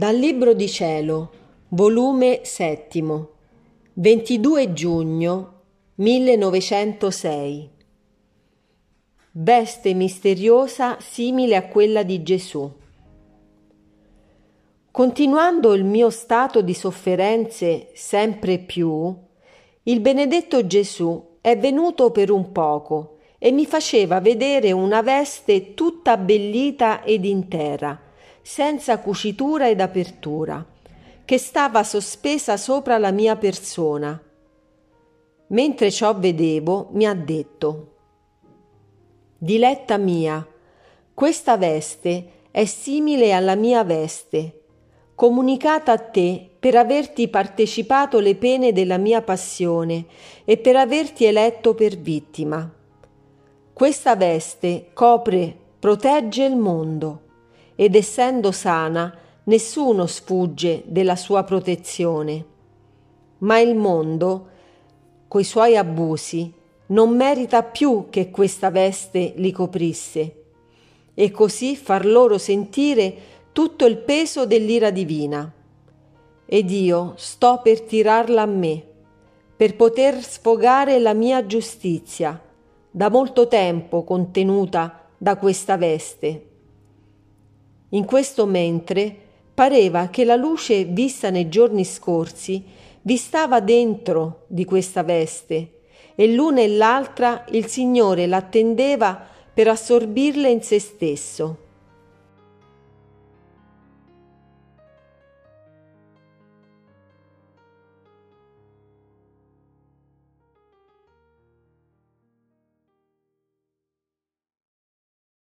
Dal Libro di Cielo, volume settimo, 22 giugno 1906. Veste misteriosa simile a quella di Gesù. Continuando il mio stato di sofferenze sempre più, il benedetto Gesù è venuto per un poco e mi faceva vedere una veste tutta abbellita ed intera senza cucitura ed apertura, che stava sospesa sopra la mia persona. Mentre ciò vedevo, mi ha detto Diletta mia, questa veste è simile alla mia veste, comunicata a te per averti partecipato le pene della mia passione e per averti eletto per vittima. Questa veste copre, protegge il mondo ed essendo sana nessuno sfugge della sua protezione. Ma il mondo, coi suoi abusi, non merita più che questa veste li coprisse e così far loro sentire tutto il peso dell'ira divina. Ed io sto per tirarla a me, per poter sfogare la mia giustizia, da molto tempo contenuta da questa veste. In questo mentre pareva che la luce vista nei giorni scorsi vi stava dentro di questa veste e l'una e l'altra il Signore l'attendeva per assorbirle in se stesso.